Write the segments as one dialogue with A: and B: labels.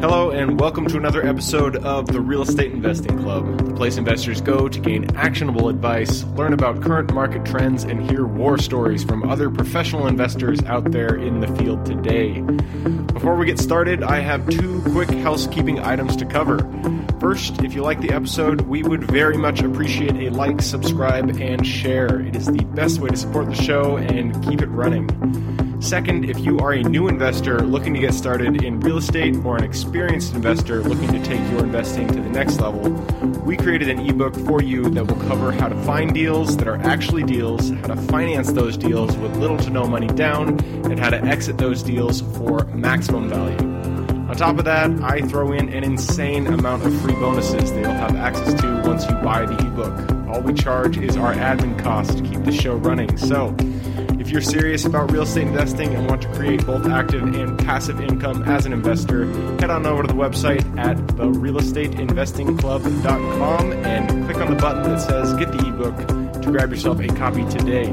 A: Hello, and welcome to another episode of the Real Estate Investing Club, the place investors go to gain actionable advice, learn about current market trends, and hear war stories from other professional investors out there in the field today. Before we get started, I have two quick housekeeping items to cover. First, if you like the episode, we would very much appreciate a like, subscribe, and share. It is the best way to support the show and keep it running. Second, if you are a new investor looking to get started in real estate or an experienced investor looking to take your investing to the next level, we created an ebook for you that will cover how to find deals that are actually deals, how to finance those deals with little to no money down, and how to exit those deals for maximum value. On top of that, I throw in an insane amount of free bonuses that you'll have access to once you buy the ebook. All we charge is our admin cost to keep the show running. So, if you're serious about real estate investing and want to create both active and passive income as an investor, head on over to the website at therealestateinvestingclub.com and click on the button that says Get the ebook to grab yourself a copy today.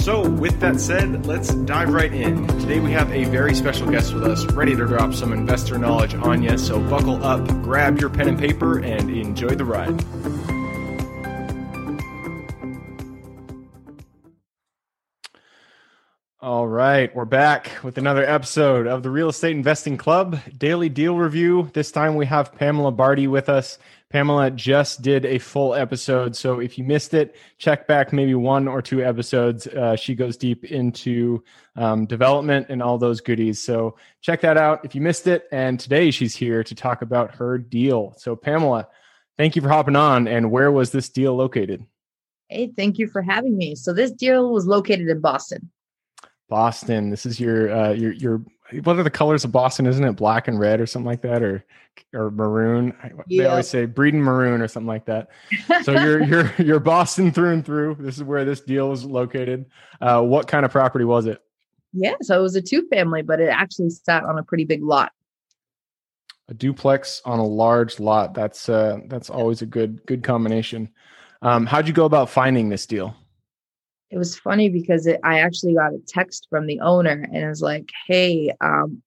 A: So, with that said, let's dive right in. Today we have a very special guest with us, ready to drop some investor knowledge on you. So, buckle up, grab your pen and paper, and enjoy the ride. Right, we're back with another episode of the Real Estate Investing Club Daily Deal Review. This time we have Pamela Bardhi with us. Pamela just did a full episode, so if you missed it, check back maybe one or two episodes. Uh, she goes deep into um, development and all those goodies. So check that out if you missed it. And today she's here to talk about her deal. So, Pamela, thank you for hopping on. And where was this deal located?
B: Hey, thank you for having me. So, this deal was located in Boston.
A: Boston. This is your uh, your your. What are the colors of Boston? Isn't it black and red or something like that, or or maroon? They always say breeding maroon or something like that. So you're you're you're Boston through and through. This is where this deal is located. Uh, what kind of property was it?
B: Yeah, so it was a two family, but it actually sat on a pretty big lot.
A: A duplex on a large lot. That's uh, that's always a good good combination. Um, how'd you go about finding this deal?
B: It was funny because it, I actually got a text from the owner and it was like, hey, um,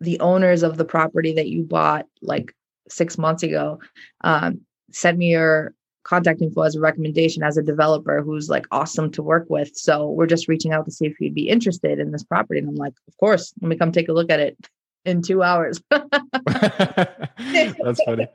B: the owners of the property that you bought like six months ago um, sent me your contact info as a recommendation as a developer who's like awesome to work with. So we're just reaching out to see if you'd be interested in this property. And I'm like, of course, let me come take a look at it in two hours.
A: That's funny.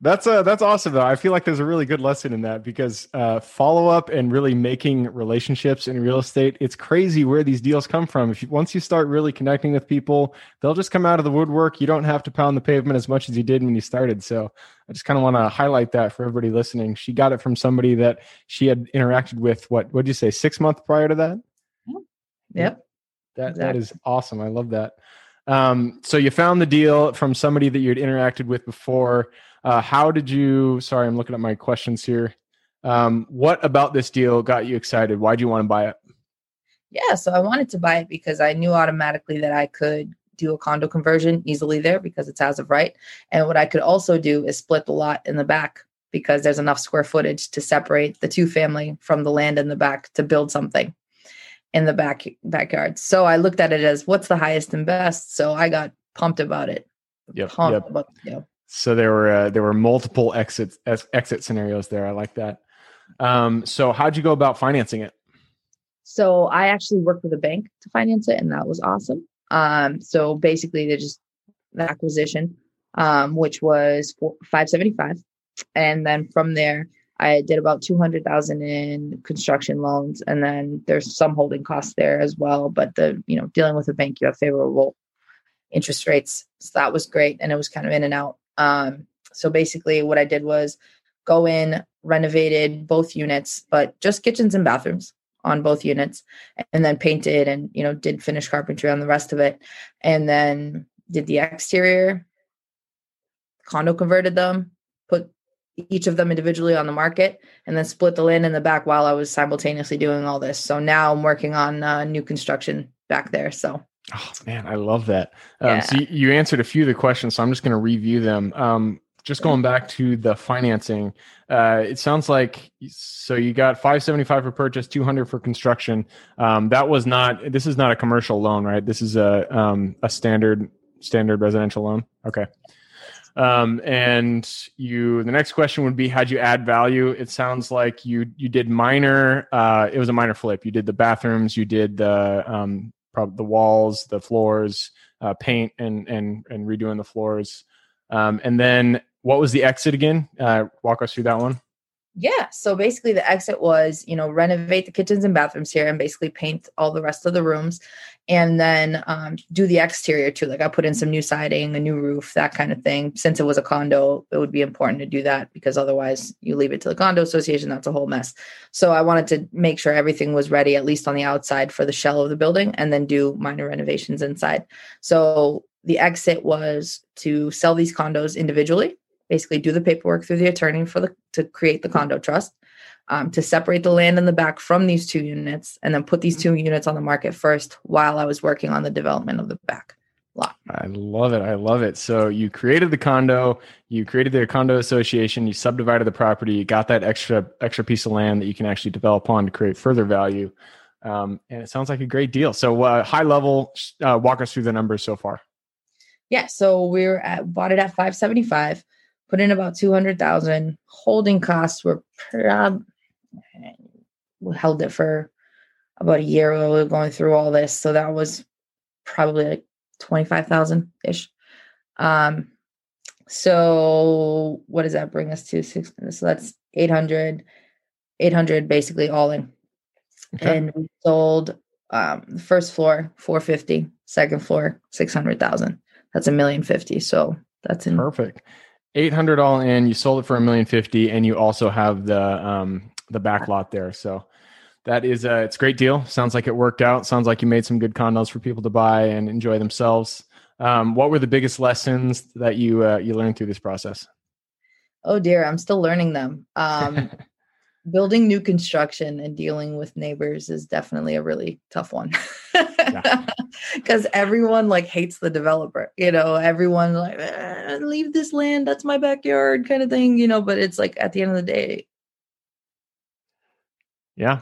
A: That's uh that's awesome though. I feel like there's a really good lesson in that because uh, follow up and really making relationships in real estate. It's crazy where these deals come from. If you, once you start really connecting with people, they'll just come out of the woodwork. You don't have to pound the pavement as much as you did when you started. So I just kind of want to highlight that for everybody listening. She got it from somebody that she had interacted with. What would you say? Six months prior to that.
B: Yep.
A: That exactly. that is awesome. I love that. Um, so you found the deal from somebody that you had interacted with before. Uh, how did you? Sorry, I'm looking at my questions here. Um, what about this deal got you excited? Why do you want to buy it?
B: Yeah, so I wanted to buy it because I knew automatically that I could do a condo conversion easily there because it's as of right. And what I could also do is split the lot in the back because there's enough square footage to separate the two family from the land in the back to build something in the back backyard. So I looked at it as what's the highest and best. So I got pumped about it.
A: Yep. Pumped yep. About. So there were uh, there were multiple exits exit scenarios there. I like that. Um, so how'd you go about financing it?
B: So I actually worked with a bank to finance it, and that was awesome. Um, so basically, they just the acquisition, um, which was five seventy five, and then from there, I did about two hundred thousand in construction loans, and then there's some holding costs there as well. But the you know dealing with a bank, you have favorable interest rates, so that was great, and it was kind of in and out. Um, so basically, what I did was go in, renovated both units, but just kitchens and bathrooms on both units, and then painted and you know did finish carpentry on the rest of it, and then did the exterior. Condo converted them, put each of them individually on the market, and then split the land in the back while I was simultaneously doing all this. So now I'm working on uh, new construction back there. So
A: Oh man, I love that. Um, yeah. So you, you, answered a few of the questions, so I'm just going to review them. Um, just going back to the financing, uh, it sounds like so you got 575 for purchase, 200 for construction. Um, that was not. This is not a commercial loan, right? This is a um, a standard standard residential loan. Okay. Um, and you, the next question would be, how'd you add value? It sounds like you you did minor. Uh, it was a minor flip. You did the bathrooms. You did the um, probably the walls, the floors, uh, paint, and and and redoing the floors. Um, and then what was the exit again? Uh, walk us through that one.
B: Yeah. So basically, the exit was, you know, renovate the kitchens and bathrooms here and basically paint all the rest of the rooms and then um, do the exterior too. Like I put in some new siding, a new roof, that kind of thing. Since it was a condo, it would be important to do that because otherwise you leave it to the condo association. That's a whole mess. So I wanted to make sure everything was ready, at least on the outside for the shell of the building, and then do minor renovations inside. So the exit was to sell these condos individually basically do the paperwork through the attorney for the to create the condo trust um, to separate the land in the back from these two units and then put these two units on the market first while i was working on the development of the back lot.
A: I love it. I love it. So you created the condo you created the condo association you subdivided the property you got that extra extra piece of land that you can actually develop on to create further value. Um, and it sounds like a great deal. So uh, high level uh, walk us through the numbers so far.
B: Yeah so we're at bought it at 575 put in about 200,000. Holding costs were prob- we held it for about a year while we were going through all this. So that was probably like 25,000 ish. Um, so what does that bring us to? Six, so that's 800, 800 basically all in. Okay. And we sold um, the first floor 450, second floor 600,000. That's a million fifty. So that's in
A: perfect. 800 all in you sold it for a million fifty and you also have the um the back lot there. So that is a it's a great deal. Sounds like it worked out. Sounds like you made some good condos for people to buy and enjoy themselves. Um, what were the biggest lessons that you uh, you learned through this process?
B: Oh dear. I'm still learning them. Um, building new construction and dealing with neighbors is definitely a really tough one. Because everyone like hates the developer you know everyone like eh, leave this land that's my backyard kind of thing you know but it's like at the end of the day
A: yeah.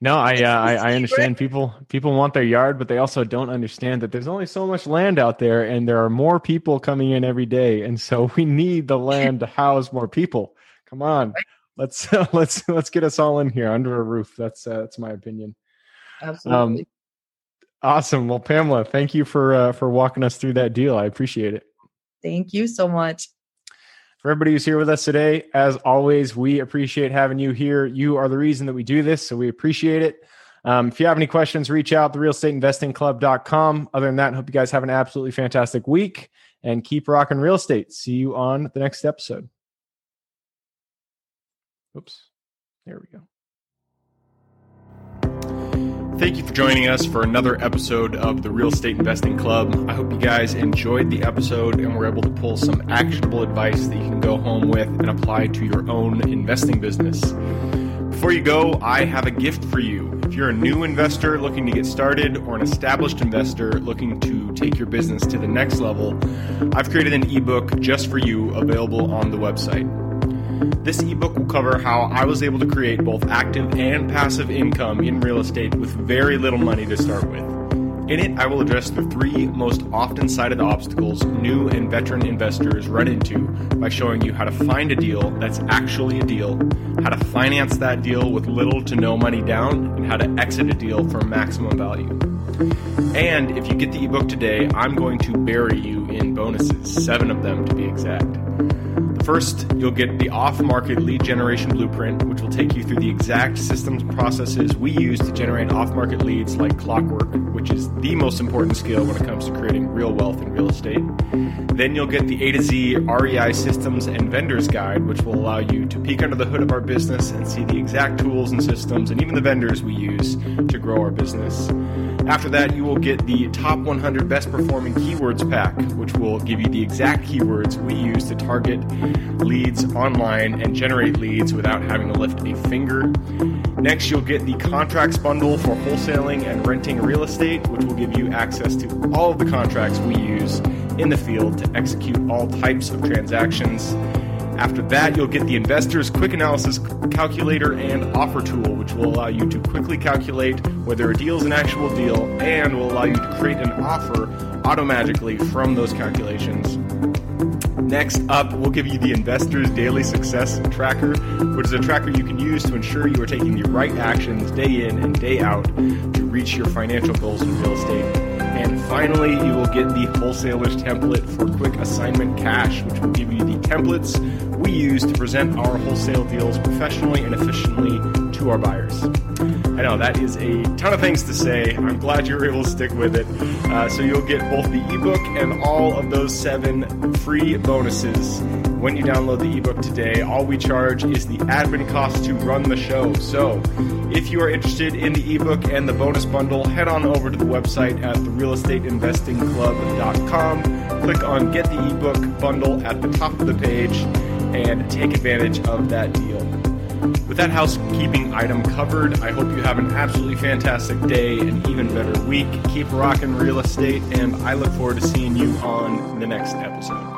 A: No i uh, I, I understand people people want their yard but they also don't understand that there's only so much land out there and there are more people coming in every day and so we need the land to house more people. Come on let's let's let's get us all in here under a roof that's uh, that's my opinion
B: absolutely um,
A: Awesome. Well, Pamela, thank you for uh, for walking us through that deal. I appreciate it.
B: Thank you so much.
A: For everybody who's here with us today, as always, we appreciate having you here. You are the reason that we do this, so we appreciate it. Um, if you have any questions, reach out the club.com. Other than that, hope you guys have an absolutely fantastic week and keep rocking real estate. See you on the next episode. Oops. There we go. Thank you for joining us for another episode of the Real Estate Investing Club. I hope you guys enjoyed the episode and were able to pull some actionable advice that you can go home with and apply to your own investing business. Before you go, I have a gift for you. If you're a new investor looking to get started or an established investor looking to take your business to the next level, I've created an ebook just for you available on the website. This ebook will cover how I was able to create both active and passive income in real estate with very little money to start with. In it, I will address the three most often cited obstacles new and veteran investors run into by showing you how to find a deal that's actually a deal, how to finance that deal with little to no money down, and how to exit a deal for maximum value. And if you get the ebook today, I'm going to bury you in bonuses, seven of them to be exact. First, you'll get the off market lead generation blueprint, which will take you through the exact systems and processes we use to generate off market leads like clockwork, which is the most important skill when it comes to creating real wealth in real estate. Then you'll get the A to Z REI systems and vendors guide, which will allow you to peek under the hood of our business and see the exact tools and systems and even the vendors we use to grow our business. After that, you will get the top 100 best performing keywords pack, which will give you the exact keywords we use to target leads online and generate leads without having to lift a finger. Next, you'll get the contracts bundle for wholesaling and renting real estate, which will give you access to all of the contracts we use in the field to execute all types of transactions. After that, you'll get the Investor's Quick Analysis Calculator and Offer Tool, which will allow you to quickly calculate whether a deal is an actual deal and will allow you to create an offer automagically from those calculations. Next up, we'll give you the Investor's Daily Success Tracker, which is a tracker you can use to ensure you are taking the right actions day in and day out to reach your financial goals in real estate. And finally, you will get the wholesaler's template for quick assignment cash, which will give you the templates we use to present our wholesale deals professionally and efficiently to our buyers. I know that is a ton of things to say. I'm glad you were able to stick with it. Uh, so you'll get both the ebook and all of those seven free bonuses when you download the ebook today. All we charge is the admin cost to run the show. So if you are interested in the ebook and the bonus bundle, head on over to the website at therealestateinvestingclub.com. Click on Get the ebook bundle at the top of the page and take advantage of that deal. With that housekeeping item covered, I hope you have an absolutely fantastic day, and even better week. Keep rocking real estate, and I look forward to seeing you on the next episode.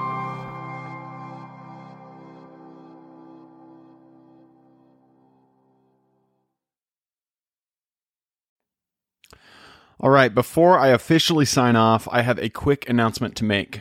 A: All right, before I officially sign off, I have a quick announcement to make.